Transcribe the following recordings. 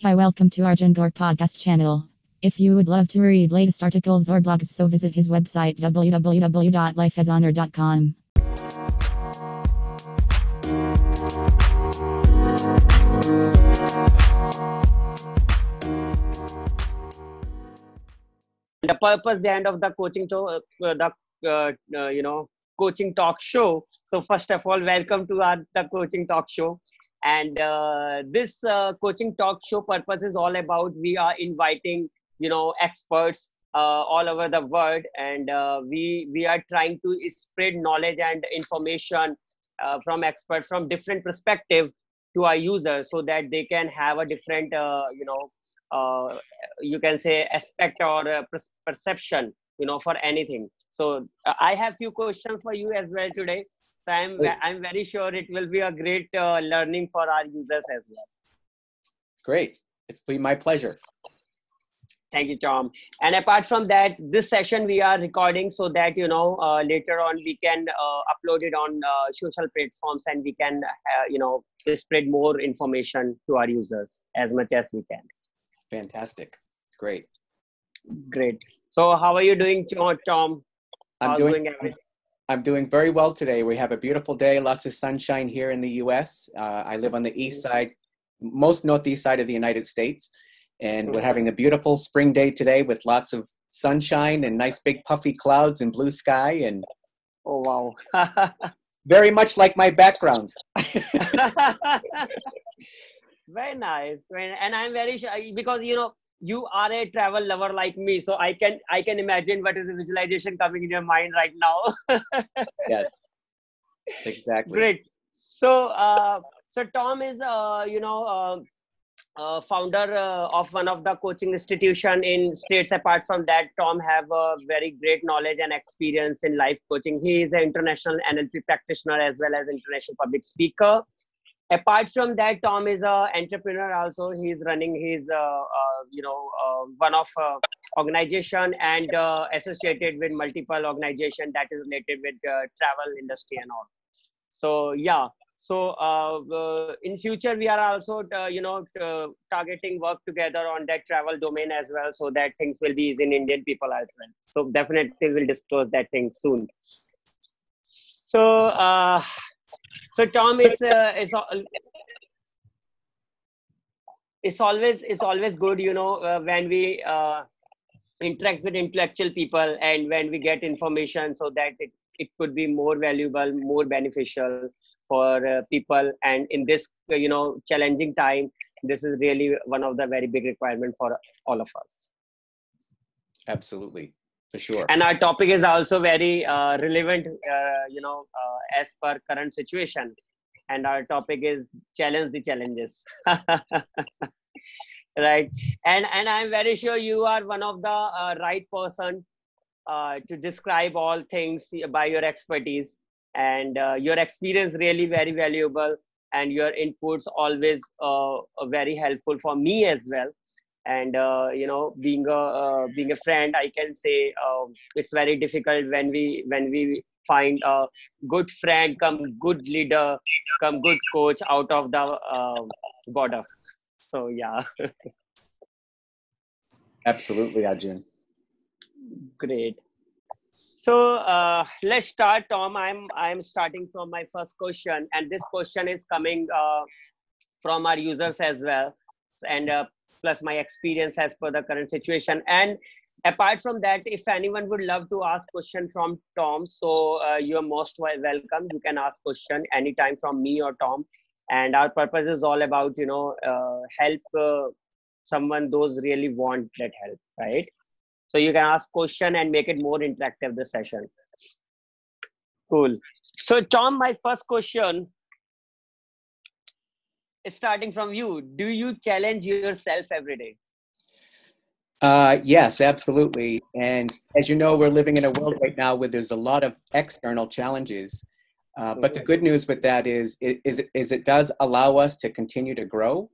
Hi, welcome to Arjun podcast channel. If you would love to read latest articles or blogs, so visit his website www.lifeashonor.com. the purpose behind of the coaching to uh, the uh, uh, you know coaching talk show so first of all welcome to our the coaching talk show and uh, this uh, coaching talk show purpose is all about we are inviting you know experts uh, all over the world. And we we are trying to spread knowledge and information from experts from different perspective to our users so that they can have a different you know uh, you can say aspect or uh, perception you know for anything. So uh, i have few questions for you as well today so i'm i'm very sure it will be a great uh, learning for our users as well great it's been my pleasure thank you tom and apart from that this session we are recording so that you know uh, later on we can uh, upload it on uh, social platforms and we can uh, you know spread more information to our users as much as we can Fantastic. Great. Great. So how are you doing, Tom? I'm doing, doing I'm doing very well today. We have a beautiful day, lots of sunshine here in the U.S. Uh, I live on the east side, most northeast side of the United States, and we're having a beautiful spring day today with lots of sunshine and nice big puffy clouds and blue sky. And oh wow, very much like my background. very nice and i'm very sure because you know you are a travel lover like me so i can i can imagine what is the visualization coming in your mind right now. Yes. Exactly. Great. So uh, so tom is uh, you know uh, uh, founder uh, of one of the coaching institution in states apart from that tom have a very great knowledge and experience in life coaching. He is an international nlp practitioner as well as international public speaker apart from that tom is a entrepreneur also. He's running his uh, uh, you know uh, one of uh, organization and uh, associated with multiple organization that is related with uh, travel industry and all. So yeah. So in future we are also you know targeting work together on that travel domain as well so that things will be easy in indian people as well. So definitely we'll disclose that thing soon. So so Tom is uh, is it's always it's always good, you know, uh, when we uh, interact with intellectual people and when we get information, so that it it could be more valuable, more beneficial for uh, people. And in this, uh, you know, challenging time, this is really one of the very big requirement for all of us. Absolutely for sure. And our topic is also very uh, relevant uh, you know uh, as per current situation. And our topic is challenge the challenges. Right? And and i'm very sure you are one of the uh, right person uh, to describe all things by your expertise. And uh, your experience really very valuable. And your inputs always very helpful for me as well and uh, you know being a uh, being a friend i can say uh, it's very difficult when we when we find a good friend come good leader come good coach out of the uh, border. So yeah. Absolutely arjun. Great. So uh, let's start tom. I'm i'm starting from my first question and this question is coming uh, from our users as well. And uh, plus my experience as per the current situation. And apart from that if anyone would love to ask question from tom so uh, you're most welcome. You can ask question anytime from me or tom. And our purpose is all about you know uh, help uh, someone those really want that help right? So you can ask question and make it more interactive the session. Cool. So tom my first question starting from you do you challenge yourself every day uh, yes, absolutely. And as you know, we're living in a world right now where there's a lot of external challenges. Uh, but the good news with that is, is, is it does allow us to continue to grow.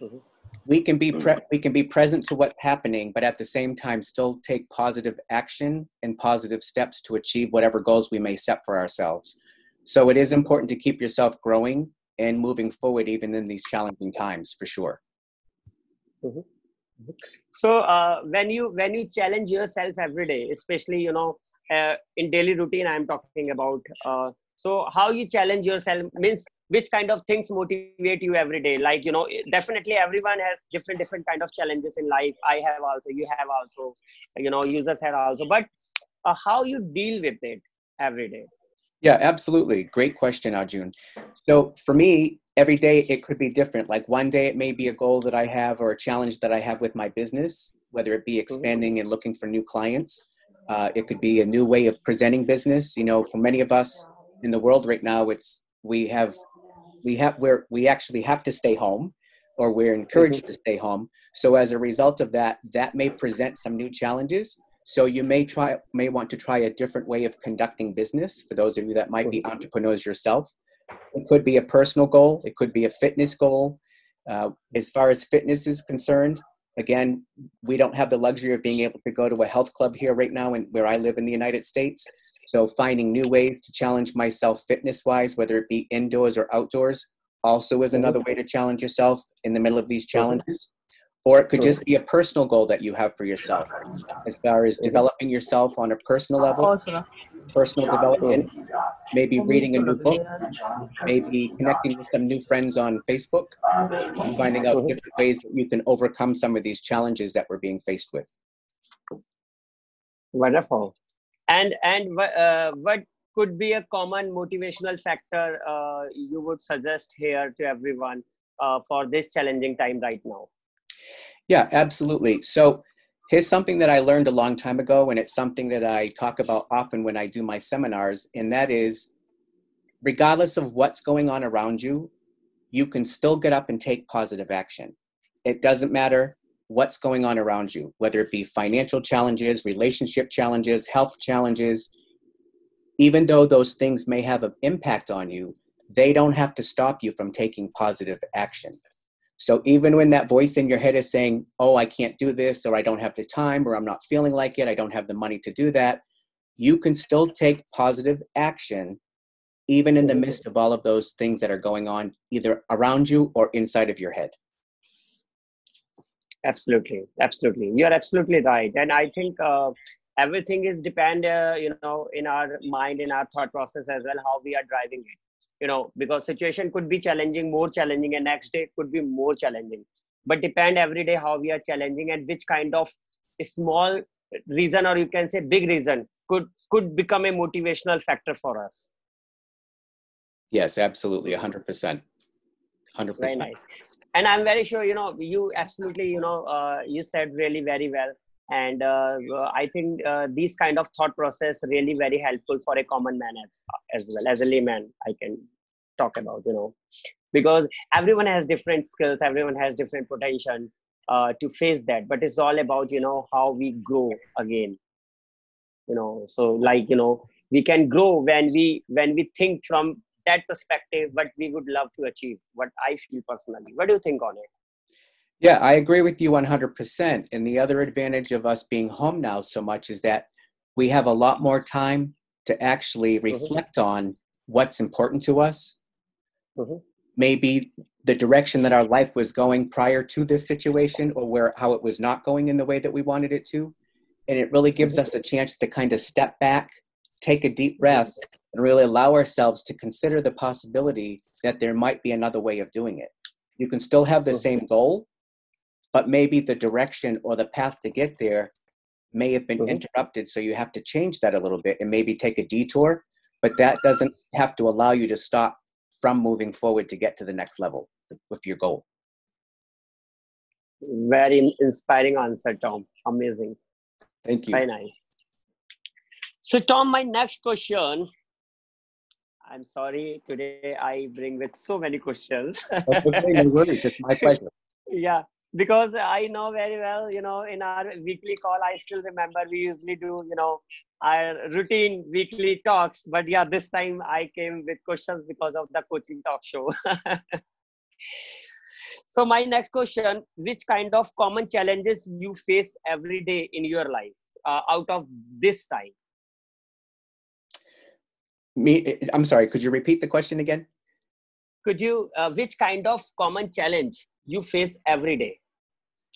Mm-hmm. We can be pre- we can be present to what's happening, but at the same time, still take positive action and positive steps to achieve whatever goals we may set for ourselves. So it is important to keep yourself growing and moving forward even in these challenging times for sure Mm-hmm. mm-hmm. So uh, when you when you challenge yourself every day, especially you know uh, in daily routine, I'm talking about. Uh, so how you challenge yourself means which kind of things motivate you every day like you know definitely everyone has different different kind of challenges in life i have also you have also you know users have also but uh, how you deal with it every day yeah absolutely. Great question arjun. So for me every day it could be different. Like one day it may be a goal that i have or a challenge that i have with my business whether it be mm-hmm. expanding and looking for new clients. Uh, it could be a new way of presenting business. You know for many of us in the world right now it's we have we have where we actually have to stay home or we're encouraged mm-hmm. to stay home. So as a result of that that may present some new challenges so you may try may want to try a different way of conducting business for those of you that might be mm-hmm. entrepreneurs yourself. It could be a personal goal it could be a fitness goal. Uh, as far as fitness is concerned again we don't have the luxury of being able to go to a health club here right now in, where i live in the united states. So finding new ways to challenge myself fitness wise, whether it be indoors or outdoors, also is another way to challenge yourself in the middle of these challenges. Or it could just be a personal goal that you have for yourself, as far as developing yourself on a personal level, personal. development, maybe reading a new book, maybe connecting with some new friends on Facebook, and finding out different ways that you can overcome some of these challenges that we're being faced with. Wonderful. And and uh, what could be a common motivational factor uh, you would suggest here to everyone uh, for this challenging time right now yeah absolutely so here's something that i learned a long time ago and it's something that i talk about often when i do my seminars and that is regardless of what's going on around you you can still get up and take positive action it doesn't matter what's going on around you, whether it be financial challenges, relationship challenges, health challenges. Even though those things may have an impact on you, they don't have to stop you from taking positive action. So even when that voice in your head is saying, oh, I can't do this, or I don't have the time, or I'm not feeling like it, I don't have the money to do that, you can still take positive action even in the midst of all of those things that are going on either around you or inside of your head. Absolutely. Absolutely. You're absolutely right. And i think uh, everything is depend uh, you know in our mind in our thought process as well how we are driving it you know because situation could be challenging more challenging and next day could be more challenging. But depend every day how we are challenging and which kind of small reason or you can say big reason could could become a motivational factor for us. Yes absolutely 100% 100% very nice. And i'm very sure you know you absolutely you know uh, you said really very well and uh, i think uh, these kind of thought process really very helpful for a common man as, as well as a layman i can talk about you know. Because everyone has different skills everyone has different potential uh, to face that but it's all about you know how we grow again. You know so like you know we can grow when we when we think from that perspective what we would love to achieve what i feel personally. What do you think on it yeah i agree with you 100% and the other advantage of us being home now so much is that we have a lot more time to actually mm-hmm. reflect mm-hmm. on what's important to us mm-hmm. maybe the direction that our life was going prior to this situation or where how it was not going in the way that we wanted it to and it really gives mm-hmm. us a chance to kind of step back take a deep breath and really allow ourselves to consider the possibility that there might be another way of doing it. You can still have the mm-hmm. same goal, but maybe the direction or the path to get there may have been mm-hmm. interrupted. So you have to change that a little bit and maybe take a detour, but that doesn't have to allow you to stop from moving forward to get to the next level with your goal. Very inspiring answer, Tom. Amazing. Thank you. Very nice. So, Tom, my next question I'm sorry, today I bring with so many questions. okay, no worries. It's my pleasure. yeah, because I know very well, you know, in our weekly call, I still remember we usually do, you know, our routine weekly talks. But yeah, this time I came with questions because of the coaching talk show. so my next question, which kind of common challenges you face every day in your life uh, out of this time? me eh, i'm sorry could you repeat the question again could you uh, which kind of common challenge you face every day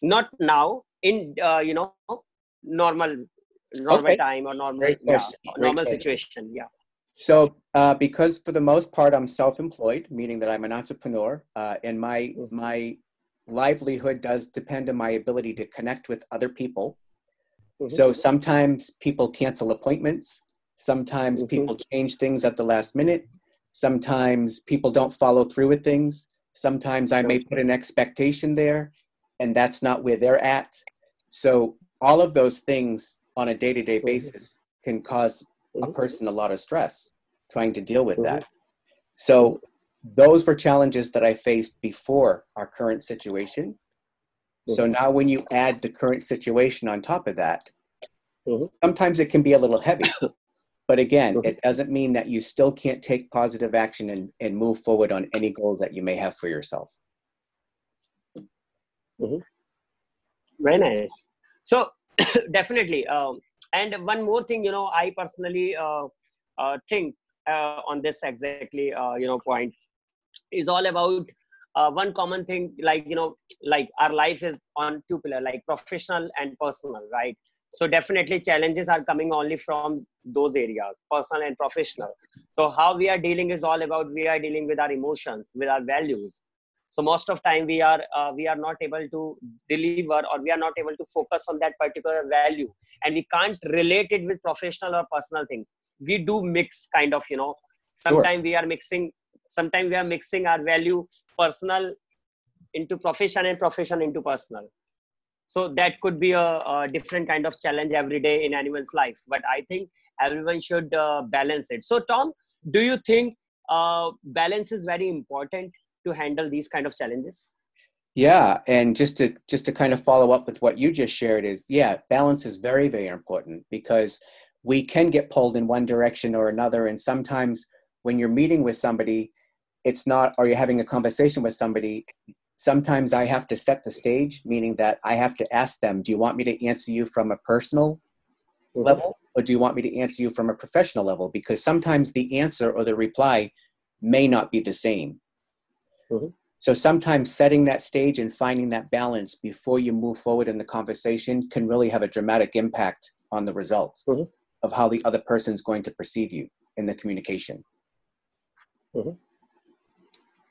not now in uh, you know normal normal Okay. time or normal yeah, normal question. situation yeah So, uh, because for the most part I'm self-employed, meaning that I'm an entrepreneur, uh, and my Mhm. my livelihood does depend on my ability to connect with other people. Mhm. So sometimes people cancel appointments. Sometimes Mhm. people change things at the last minute. Sometimes people don't follow through with things. Sometimes I may put an expectation there, and that's not where they're at. So all of those things on a day-to-day Mhm. basis can cause a Mhm. person a lot of stress trying to deal with Mhm. that. So those were challenges that I faced before our current situation. So Mhm. now when you add the current situation on top of that, sometimes it can be a little heavy. But again, it doesn't mean that you still can't take positive action and, and move forward on any goals that you may have for yourself. Very nice. So definitely um, and one more thing you know i personally uh, uh, think uh, on this exactly uh, you know point is all about uh, one common thing like you know like our life is on two pillar like professional and personal right? So definitely challenges are coming only from those areas personal and professional. So how we are dealing is all about we are dealing with our emotions with our values so most of time we are uh, we are not able to deliver or we are not able to focus on that particular value. And we can't relate it with professional or personal things. We do mix kind of you know. Sure. sometimes we are mixing sometimes we are mixing our value personal into profession and profession into personal. So that could be a, a different kind of challenge every day in anyone's life. But i think everyone should uh, balance it. So tom do you think uh, balance is very important to handle these kind of challenges? Yeah, and just to just to kind of follow up with what you just shared is yeah, balance is very very important because we can get pulled in one direction or another and sometimes when you're meeting with somebody it's not or you're having a conversation with somebody sometimes I have to set the stage meaning that I have to ask them do you want me to answer you from a personal mm-hmm. level or do you want me to answer you from a professional level? Because sometimes the answer or the reply may not be the same Mhm. so sometimes setting that stage and finding that balance before you move forward in the conversation can really have a dramatic impact on the results Mhm. of how the other person is going to perceive you in the communication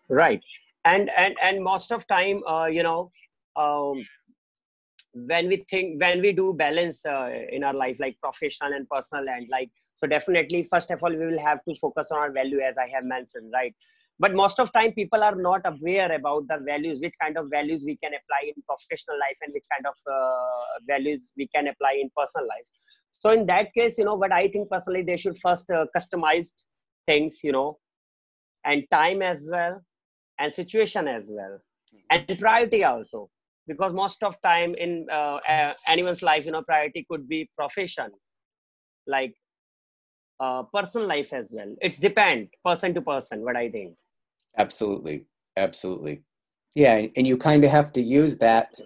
right and and and most of time uh, you know um, when we think when we do balance uh, in our life like professional and personal and like so definitely first of all we will have to focus on our value as i have mentioned right but most of time people are not aware about the values which kind of values we can apply in professional life and which kind of uh, values we can apply in personal life. So in that case you know what i think personally they should first uh, customize things you know and time as well and situation as well and priority also. Because most of time in uh, anyone's life you know priority could be profession like uh, personal life as well. It's depend person to person what i think absolutely. Absolutely. Yeah and- you kind of have to use that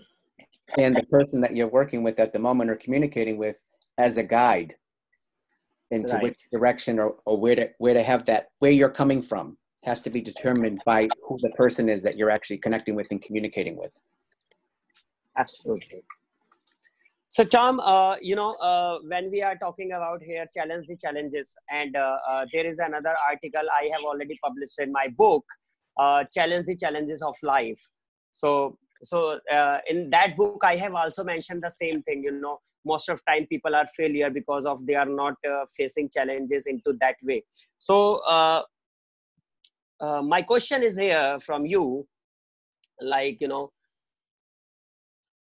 and the person that you're working with at the moment or communicating with as a guide into Right. which direction or, or where to where to have that where you're coming from has to be determined by who the person is that you're actually connecting with and communicating with. Absolutely so tom uh, you know uh, when we are talking about here challenge the challenges and uh, uh, there is another article i have already published in my book uh, challenge the challenges of life. So so uh, in that book i have also mentioned the same thing you know most of time people are failure because of they are not facing challenges into that way. So my question is here from you like you know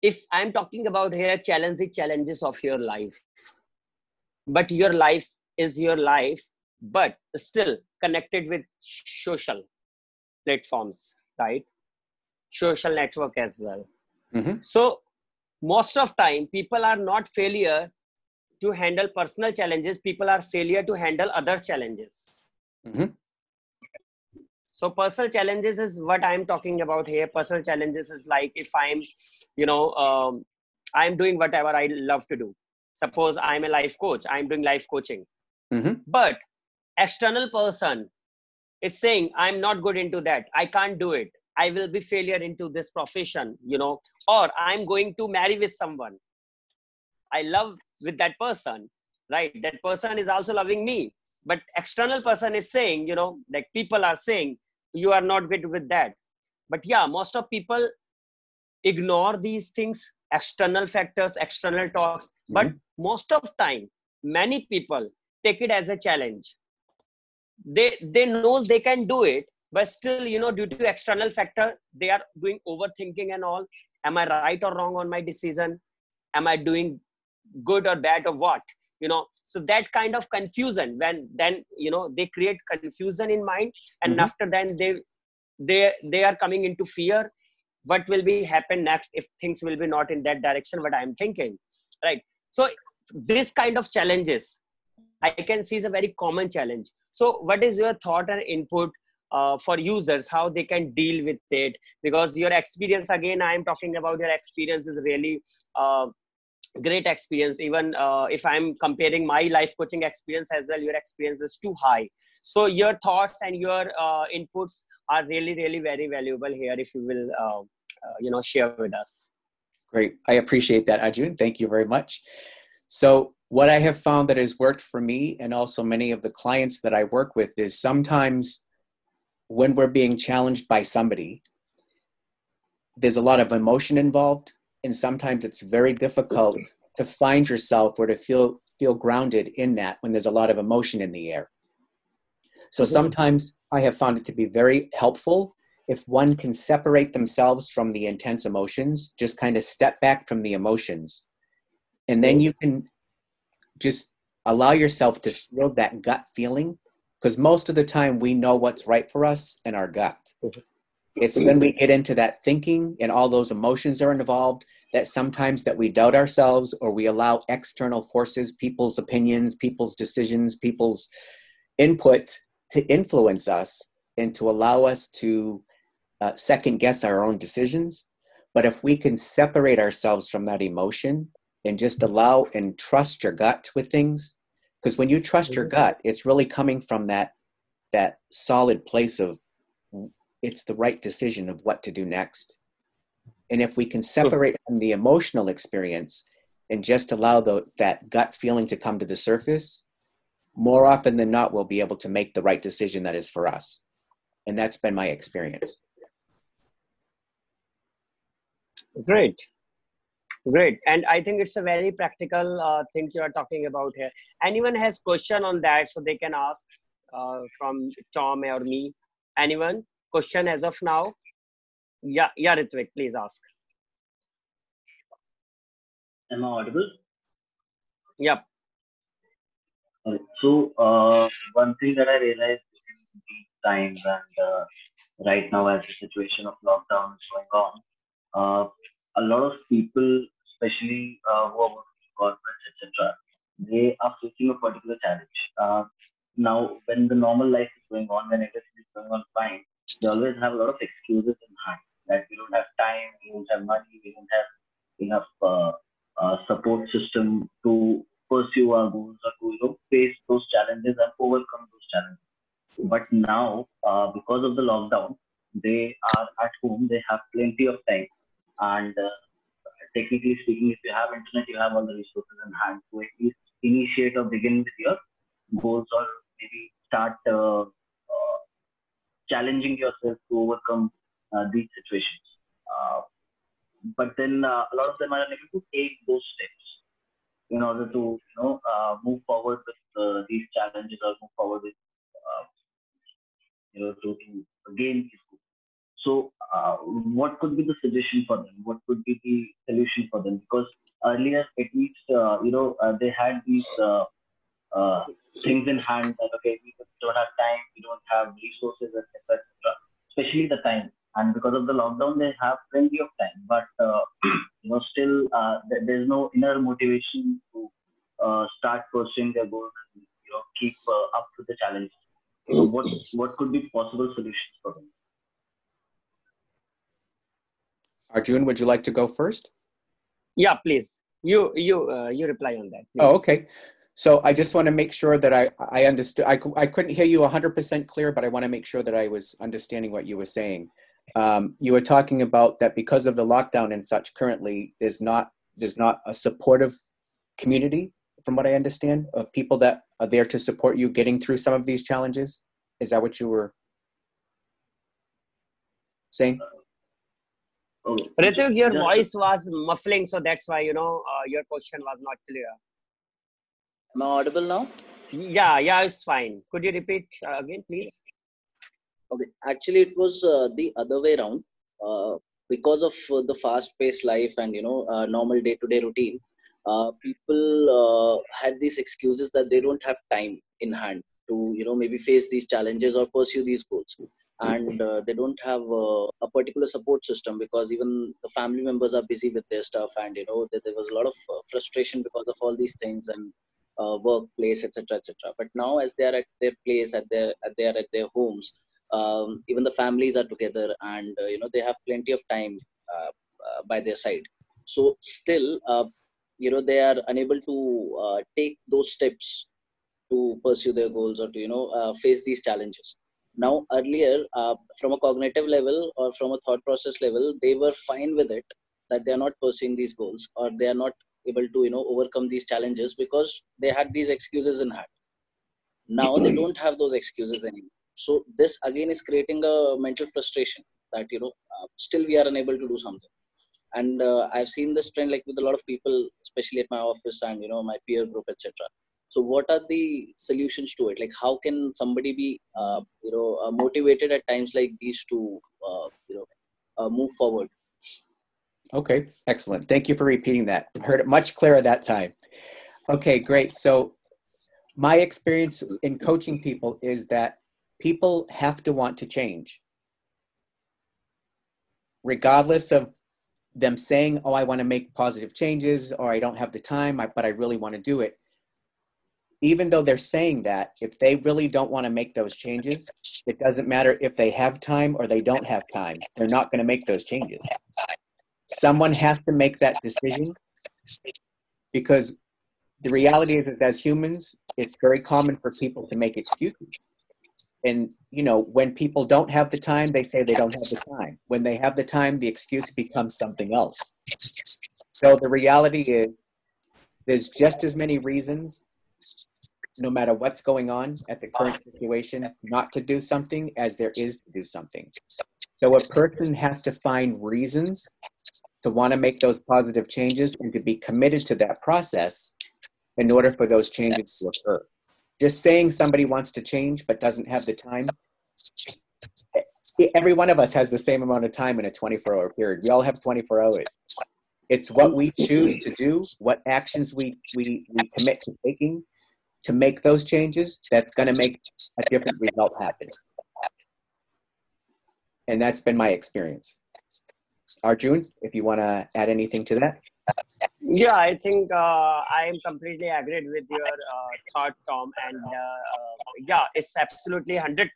if i'm talking about here challenge the challenges of your life. But your life is your life but still connected with social platforms right? Social network as well. Mhm. so most of time people are not failure to handle personal challenges. People are failure to handle other challenges. Mhm. So personal challenges is what i'm talking about here. Personal challenges is like if i'm you know um, i'm doing whatever i love to do. Suppose i'm a life coach i'm doing life coaching. Mhm. but external person is saying i'm not good into that. I can't do it. I will be failure into this profession you know or i'm going to marry with someone. I love with that person right? That person is also loving me. But external person is saying you know like people are saying you are not good with that. But yeah most of people ignore these things external factors external talks. Mm-hmm. but most of time many people take it as a challenge. They they knows they can do it but still you know due to external factor they are doing overthinking and all. Am i right or wrong on my decision? Am i doing good or bad or what you know. So that kind of confusion when then you know they create confusion in mind and mm-hmm. after then they they they are coming into fear what will be happen next if things will be not in that direction what i'm thinking right? So this kind of challenges i can see is a very common challenge. So what is your thought and input uh, for users how they can deal with it? Because your experience again i am talking about your experience is really uh, great experience. Even uh, if i'm comparing my life coaching experience as well your experience is too high. So your thoughts and your uh, inputs are really really very valuable here if you will uh, uh you know share with us. Great. I appreciate that Arjun thank you very much. So what i have found that has worked for me and also many of the clients that i work with is sometimes when we're being challenged by somebody there's a lot of emotion involved and sometimes it's very difficult to find yourself or to feel feel grounded in that when there's a lot of emotion in the air. So sometimes i have found it to be very helpful if one can separate themselves from the intense emotions just kind of step back from the emotions. And then you can just allow yourself to feel that gut feeling because most of the time we know what's right for us in our gut mm-hmm. It's when we get into that thinking and all those emotions are involved that sometimes that we doubt ourselves or we allow external forces people's opinions people's decisions people's input to influence us and to allow us to uh, second guess our own decisions. But if we can separate ourselves from that emotion and just allow and trust your gut with things because when you trust your gut it's really coming from that that solid place of it's the right decision of what to do next. And if we can separate from the emotional experience and just allow the, that gut feeling to come to the surface, more often than not, we'll be able to make the right decision that is for us. And that's been my experience. Great. Great. And I think it's a very practical uh, thing you are talking about here. Anyone has question on that, so they can ask uh, from Tom or me. Anyone? Question as of now? Yeah, yeah, Ritvik, please ask. Am I audible? Yep. So, uh, one thing that I realized in these times and uh, right now, as the situation of lockdown is going on, uh, a lot of people, especially uh, who are working in corporates, etc., they are facing a particular challenge. Uh, now, when the normal life is going on, when everything is going on fine, they always have a lot of excuses in hand that we don't have time, we don't have money, we don't have enough uh, uh, support system to pursue our goals or to you know face those challenges and overcome those challenges. But now, uh, because of the lockdown, they are at home. They have plenty of time, and uh, technically speaking, if you have internet, you have all the resources in hand to at least initiate or begin with your goals or maybe start uh, challenging yourself to overcome uh, these situations. Uh, but then uh, a lot of them are unable to take those steps in order to you know uh, move forward with uh, these challenges or move forward with uh, you know to, to gain So, what could be the suggestion for them? What could be the solution for them? Because earlier, at least you know they had these things in hand that okay we don't have time we don't have resources etc etc especially the time. And because of the lockdown they have plenty of time. But uh, you know still uh, there's no inner motivation to uh, start pursuing their goals and you know keep uh, up to the challenge. So what what could be possible solutions for them? Arjun would you like to go first? Yeah please. You you uh, you reply on that please. oh okay so I just want to make sure that I, I understood. I, I couldn't hear you 100% clear, but I want to make sure that I was understanding what you were saying. um, you were talking about that because of the lockdown and such currently, there's not there's not a supportive community, from what I understand, of people that are there to support you getting through some of these challenges. Is that what you were saying? Oh, Ritik, your yeah. voice was muffling, so that's why you know uh, your question was not clear. Am I audible now? Yeah, yeah, it's fine. Could you repeat uh, again, please? Okay. Actually, it was uh, the other way around. Uh, because of uh, the fast-paced life and you know uh, normal day-to-day routine, uh, people uh, had these excuses that they don't have time in hand to you know maybe face these challenges or pursue these goals, and uh, they don't have uh, a particular support system because even the family members are busy with their stuff, and you know there, there was a lot of uh, frustration because of all these things and uh, workplace, etc., etc. But now, as they are at their place, at their at they are at their homes, um, even the families are together, and uh, you know they have plenty of time uh, uh, by their side. So still, uh, you know, they are unable to uh, take those steps to pursue their goals or to you know face these challenges. Now, earlier, from a cognitive level or from a thought process level, they were fine with it that they are not pursuing these goals or they are not able to you know overcome these challenges because they had these excuses in hand now they don't have those excuses anymore. So this again is creating a mental frustration that you know uh, still we are unable to do something. And uh, i've seen this trend like with a lot of people especially at my office and you know my peer group etc so what are the solutions to it? Like how can somebody be uh, you know uh, motivated at times like these to uh, you know uh, move forward Okay, excellent. Thank you for repeating that. Heard it much clearer that time. Okay, great. So, my experience in coaching people is that people have to want to change, regardless of them saying, Oh, I want to make positive changes, or I don't have the time, but I really want to do it. Even though they're saying that, if they really don't want to make those changes, it doesn't matter if they have time or they don't have time, they're not going to make those changes someone has to make that decision because the reality is that as humans it's very common for people to make excuses. And you know when people don't have the time they say they don't have the time. When they have the time the excuse becomes something else. So the reality is there's just as many reasons no matter what's going on at the current situation not to do something as there is to do something. So a person has to find reasons to want to make those positive changes and to be committed to that process in order for those changes to occur. Just saying somebody wants to change but doesn't have the time. Every one of us has the same amount of time in a 24 hour period. We all have 24 hours. It's what we choose to do, what actions we, we, we commit to taking to make those changes that's going to make a different result happen. And that's been my experience. Arjun, if you want to add anything to that. Yeah, I think uh, I am completely agreed with your uh, thought, Tom. And uh, uh, yeah, it's absolutely 100%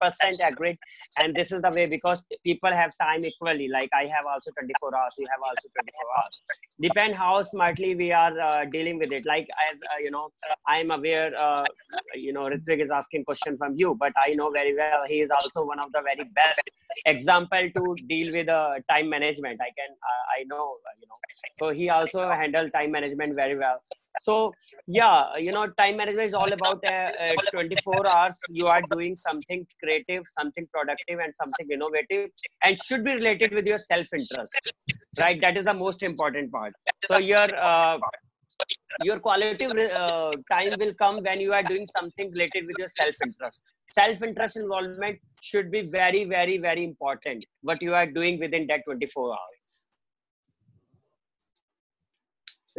agreed. And this is the way because people have time equally. Like I have also 24 hours, you have also 24 hours. Depend how smartly we are uh, dealing with it. Like as uh, you know, I'm aware, uh, you know, Ritvik is asking question from you, but I know very well he is also one of the very best example to deal with uh, time management. I can, uh, I know, uh, you know. So he also handled time management very well so yeah you know time management is all about uh, uh, 24 hours you are doing something creative something productive and something innovative and should be related with your self interest right that is the most important part so your uh, your quality uh, time will come when you are doing something related with your self interest self interest involvement should be very very very important what you are doing within that 24 hours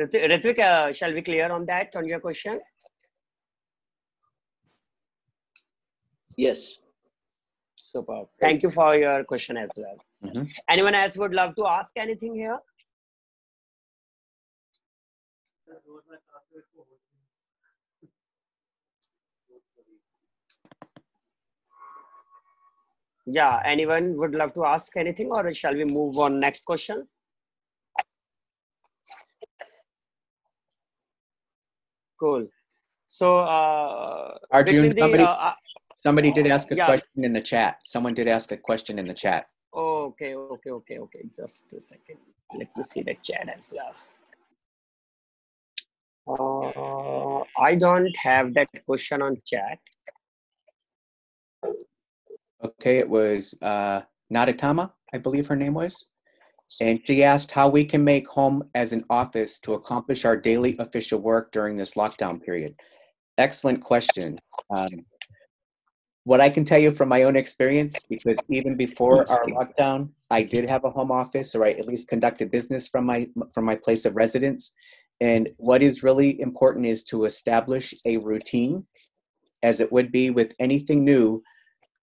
Ritvik, Ritvik, uh, shall we clear on that on your question? yes Super. Thank you for your question as well. Mhm. Anyone else would love to ask anything here? Yeah, anyone would love to ask anything or shall we move on next question? Cool. So, uh, Arjun, the, somebody- uh, uh, Somebody did ask a Yeah. question in the chat. Someone did ask a question in the chat. Okay, okay, okay, okay. Just a second. Let me see the chat as well. Uh, I don't have that question on chat. Okay, it was uh, Nadatama, I believe her name was. And she asked how we can make home as an office to accomplish our daily official work during this lockdown period. Excellent question. Um, what I can tell you from my own experience, because even before our lockdown, I did have a home office, or I at least conducted business from my from my place of residence. And what is really important is to establish a routine, as it would be with anything new.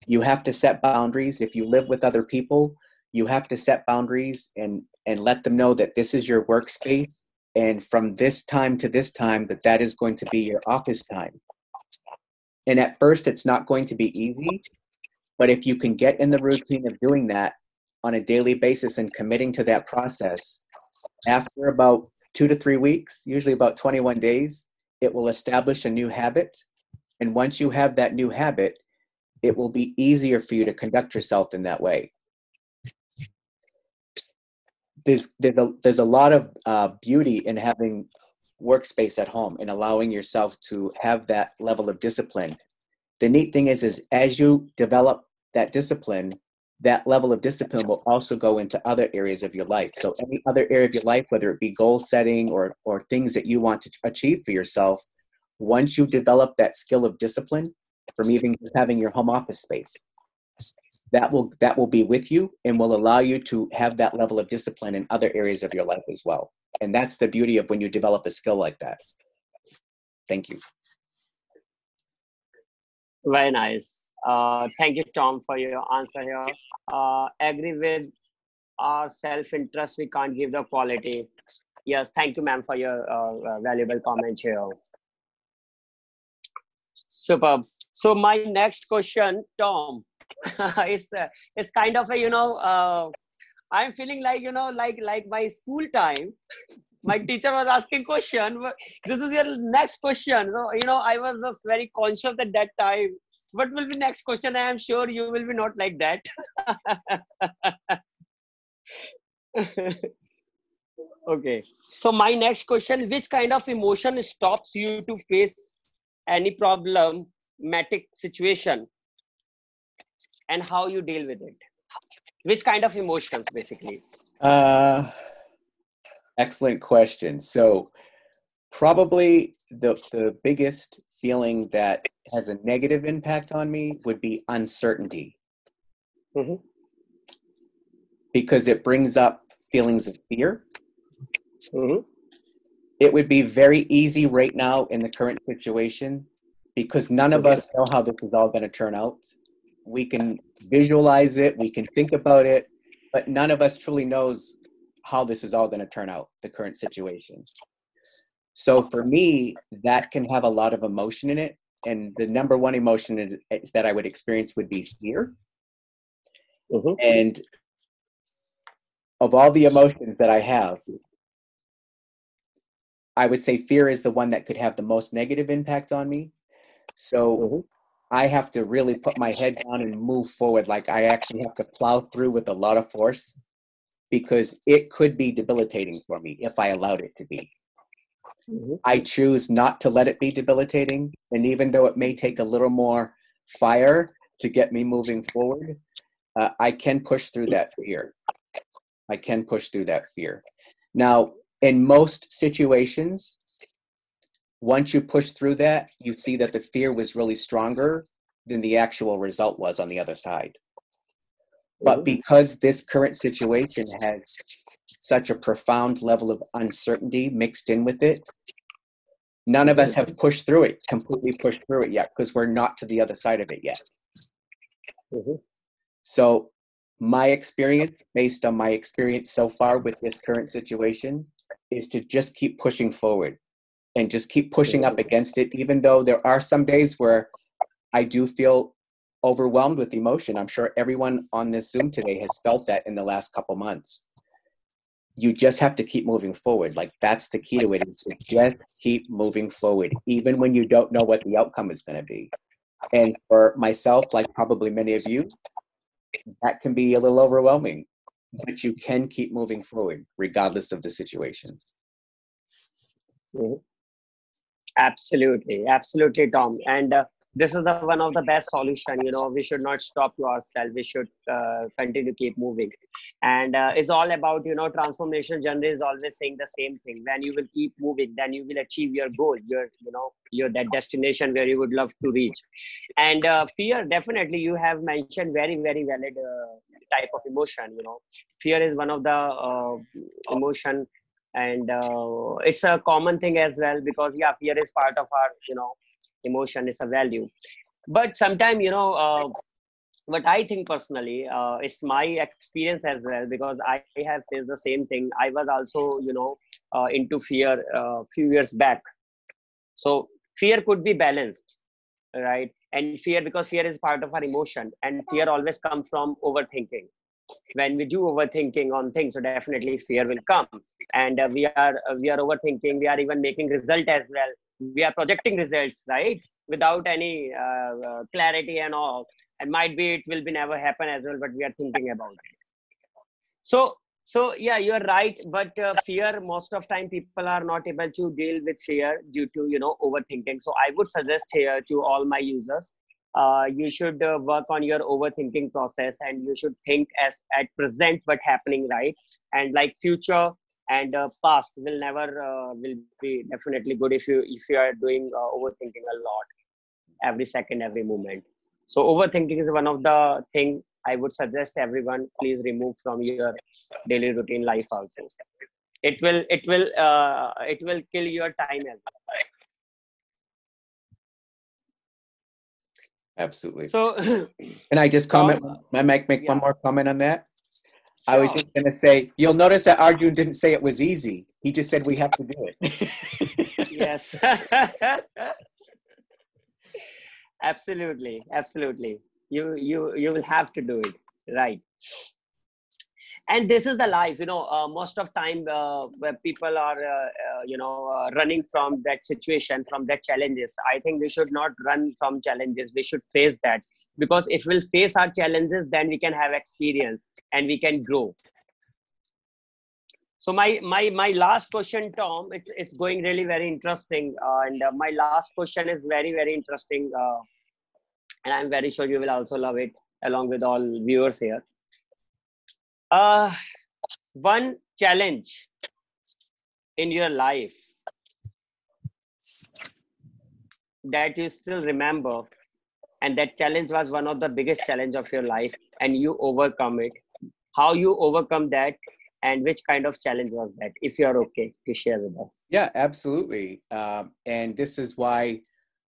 You have to set boundaries. If you live with other people, you have to set boundaries and and let them know that this is your workspace, and from this time to this time, that that is going to be your office time. And at first, it's not going to be easy, but if you can get in the routine of doing that on a daily basis and committing to that process, after about two to three weeks, usually about 21 days, it will establish a new habit. And once you have that new habit, it will be easier for you to conduct yourself in that way. There's, there's, a, there's a lot of uh, beauty in having workspace at home and allowing yourself to have that level of discipline. The neat thing is, is as you develop that discipline, that level of discipline will also go into other areas of your life. So any other area of your life, whether it be goal setting or or things that you want to achieve for yourself, once you develop that skill of discipline from even having your home office space, that will that will be with you and will allow you to have that level of discipline in other areas of your life as well. And that's the beauty of when you develop a skill like that. Thank you. Very nice. Uh, thank you, Tom, for your answer here. Uh, agree with our self-interest. We can't give the quality. Yes, thank you, ma'am, for your uh, uh valuable comment here. Superb. So my next question, Tom, is uh, is kind of a you know uh, I'm feeling like you know like like my school time. my teacher was asking question. This is your next question. So you know I was just very conscious at that time what will be next question i am sure you will be not like that okay so my next question which kind of emotion stops you to face any problematic situation and how you deal with it which kind of emotions basically uh excellent question so probably the the biggest feeling that has a negative impact on me would be uncertainty. Mm-hmm. Because it brings up feelings of fear. Mm-hmm. It would be very easy right now in the current situation because none of us know how this is all going to turn out. We can visualize it, we can think about it, but none of us truly knows how this is all going to turn out, the current situation. So for me, that can have a lot of emotion in it. And the number one emotion is, that I would experience would be fear. Mm-hmm. And of all the emotions that I have, I would say fear is the one that could have the most negative impact on me. So mm-hmm. I have to really put my head down and move forward. Like I actually have to plow through with a lot of force because it could be debilitating for me if I allowed it to be. Mm-hmm. I choose not to let it be debilitating. And even though it may take a little more fire to get me moving forward, uh, I can push through that fear. I can push through that fear. Now, in most situations, once you push through that, you see that the fear was really stronger than the actual result was on the other side. But mm-hmm. because this current situation has such a profound level of uncertainty mixed in with it. None of us have pushed through it, completely pushed through it yet, because we're not to the other side of it yet. Mm-hmm. So, my experience, based on my experience so far with this current situation, is to just keep pushing forward and just keep pushing up mm-hmm. against it, even though there are some days where I do feel overwhelmed with emotion. I'm sure everyone on this Zoom today has felt that in the last couple months you just have to keep moving forward. Like that's the key to it is to just keep moving forward, even when you don't know what the outcome is going to be. And for myself, like probably many of you, that can be a little overwhelming, but you can keep moving forward regardless of the situation. Mhm. Absolutely, absolutely, Tom. And uh, this is the one of the best solution. You know, we should not stop to ourselves. We should uh, continue to keep moving. And uh, it's all about you know transformation journey is always saying the same thing. When you will keep moving, then you will achieve your goal. Your you know your that destination where you would love to reach. And uh, fear, definitely, you have mentioned very very valid uh, type of emotion. You know, fear is one of the uh, emotion and uh, it's a common thing as well because yeah fear is part of our you know emotion is a value. But sometimes you know uh, what i think personally uh, it's my experience as well because i have faced the same thing. I was also you know uh, into fear a uh, few years back. So fear could be balanced right? And fear because fear is part of our emotion and fear always comes from overthinking when we do overthinking on things so definitely fear will come. And uh, we are uh, we are overthinking we are even making result as well. We are projecting results right? Without any uh, uh, clarity and all. And might be it will be never happen as well but we are thinking about it. So so yeah you're right but uh, fear most of time people are not able to deal with fear due to you know overthinking. So i would suggest here to all my users uh, you should uh, work on your overthinking process and you should think as at present what happening right? And like future and uh, past will never uh, will be definitely good if you if you are doing uh, overthinking a lot every second every moment. So overthinking is one of the thing i would suggest everyone please remove from your daily routine life also. It will it will uh, it will kill your time as well Absolutely. so Can I just comment? May I make, make one more comment on that? I was just going to say, you'll notice that Arjun didn't say it was easy. He just said we have to do it. yes absolutely absolutely you you you will have to do it right and this is the life you know uh, most of time uh, where people are uh, uh, you know uh, running from that situation from that challenges. I think we should not run from challenges. We should face that. Because if we'll face our challenges then we can have experience and we can grow. So my my my last question tom it's it's going really very interesting uh, and my last question is very very interesting and i'm very sure you will also love it along with all viewers here uh one challenge in your life that you still remember and that challenge was one of the biggest challenge of your life and you overcome it how you overcome that and which kind of challenge was that if you're okay to share with us yeah, absolutely. Um, and this is why,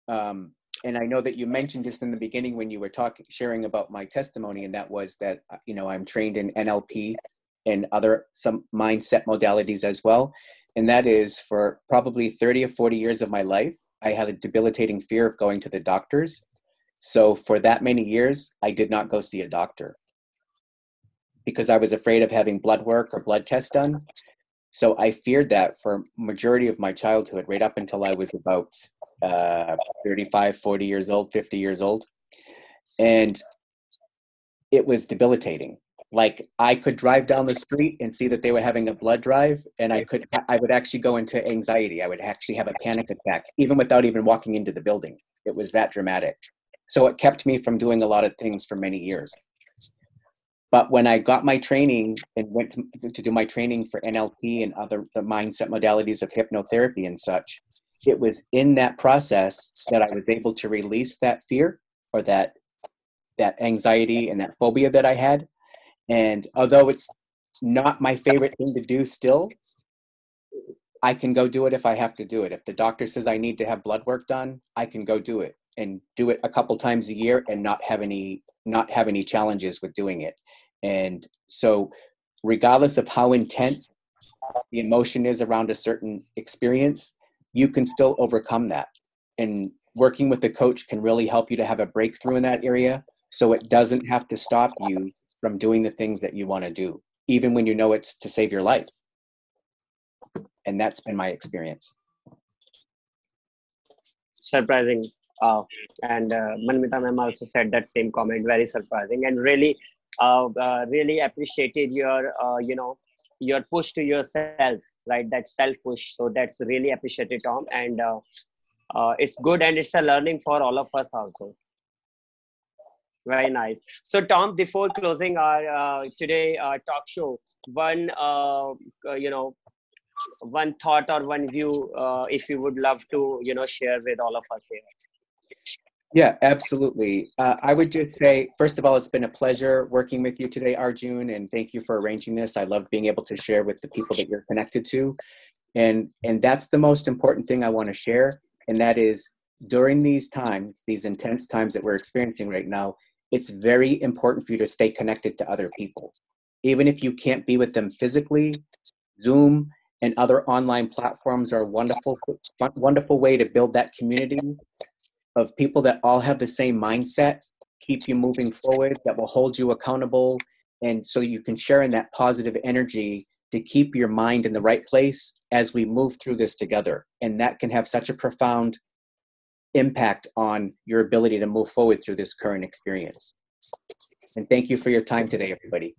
um, and I know that you mentioned this in the beginning when you were talking, sharing about my testimony, and that was that, uh, you know, I'm trained in NLP and other some mindset modalities as well. And that is for probably 30 or 40 years of my life, I had a debilitating fear of going to the doctors. So for that many years, I did not go see a doctor because I was afraid of having blood work or blood tests done. So I feared that for majority of my childhood, right up until I was about uh, 35, 40 years old, 50 years old. And it was debilitating. Like I could drive down the street and see that they were having a blood drive, and I could, I would actually go into anxiety. I would actually have a panic attack, even without even walking into the building. It was that dramatic. So it kept me from doing a lot of things for many years. But when I got my training and went to, to do my training for NLP and other the mindset modalities of hypnotherapy and such, it was in that process that I was able to release that fear or that that anxiety and that phobia that I had. And although it's not my favorite thing to do still, I can go do it if I have to do it. If the doctor says I need to have blood work done, I can go do it and do it a couple times a year and not have any not have any challenges with doing it. And so regardless of how intense the emotion is around a certain experience, you can still overcome that. And working with the coach can really help you to have a breakthrough in that area so it doesn't have to stop you from doing the things that you want to do, even when you know it's to save your life. And that's been my experience. surprising uh, and uh, manmita ma'am also said that same comment very surprising and really uh, uh, really appreciated your uh, you know your push to yourself right? That self push so that's really appreciated tom. And uh, uh, it's good and it's a learning for all of us also. Very nice. So tom before closing our uh, today uh, talk show one you know one thought or one view if you would love to you know share with all of us here Yeah, absolutely. Uh, I would just say, first of all, it's been a pleasure working with you today, Arjun, and thank you for arranging this. I love being able to share with the people that you're connected to, and and that's the most important thing I want to share, and that is during these times, these intense times that we're experiencing right now, it's very important for you to stay connected to other people, even if you can't be with them physically. Zoom and other online platforms are a wonderful, wonderful way to build that community of people that all have the same mindset, keep you moving forward, that will hold you accountable, and so you can share in that positive energy to keep your mind in the right place as we move through this together. And that can have such a profound impact on your ability to move forward through this current experience. And thank you for your time today, everybody.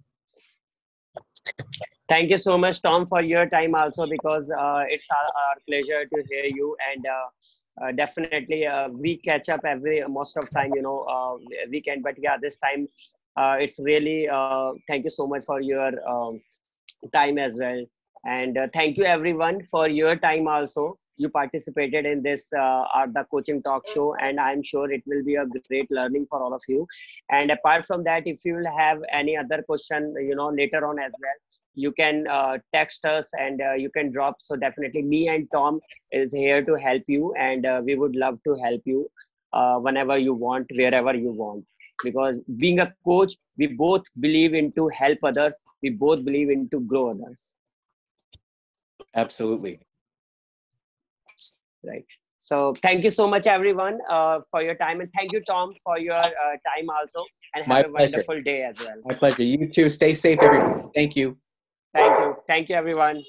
Thank you so much tom for your time also because uh, it's our, our pleasure to hear you and uh, uh, definitely uh, we catch up every most of time you know uh, weekend. But yeah this time uh, it's really thank you so much for your um, time as well. And thank you everyone for your time also you participated in this uh, at the coaching talk show and i'm sure it will be a great learning for all of you. And apart from that if you will have any other question you know later on as well you can uh, text us and uh, you can drop. So definitely me and tom is here to help you and uh, we would love to help you uh, whenever you want wherever you want. Because being a coach we both believe into help others we both believe into grow others. Absolutely. Right so thank you so much everyone uh, for your time and thank you tom for your uh, time also and have My a pleasure. wonderful day as well My pleasure. You too. Stay safe, everyone Thank you. thank you thank you everyone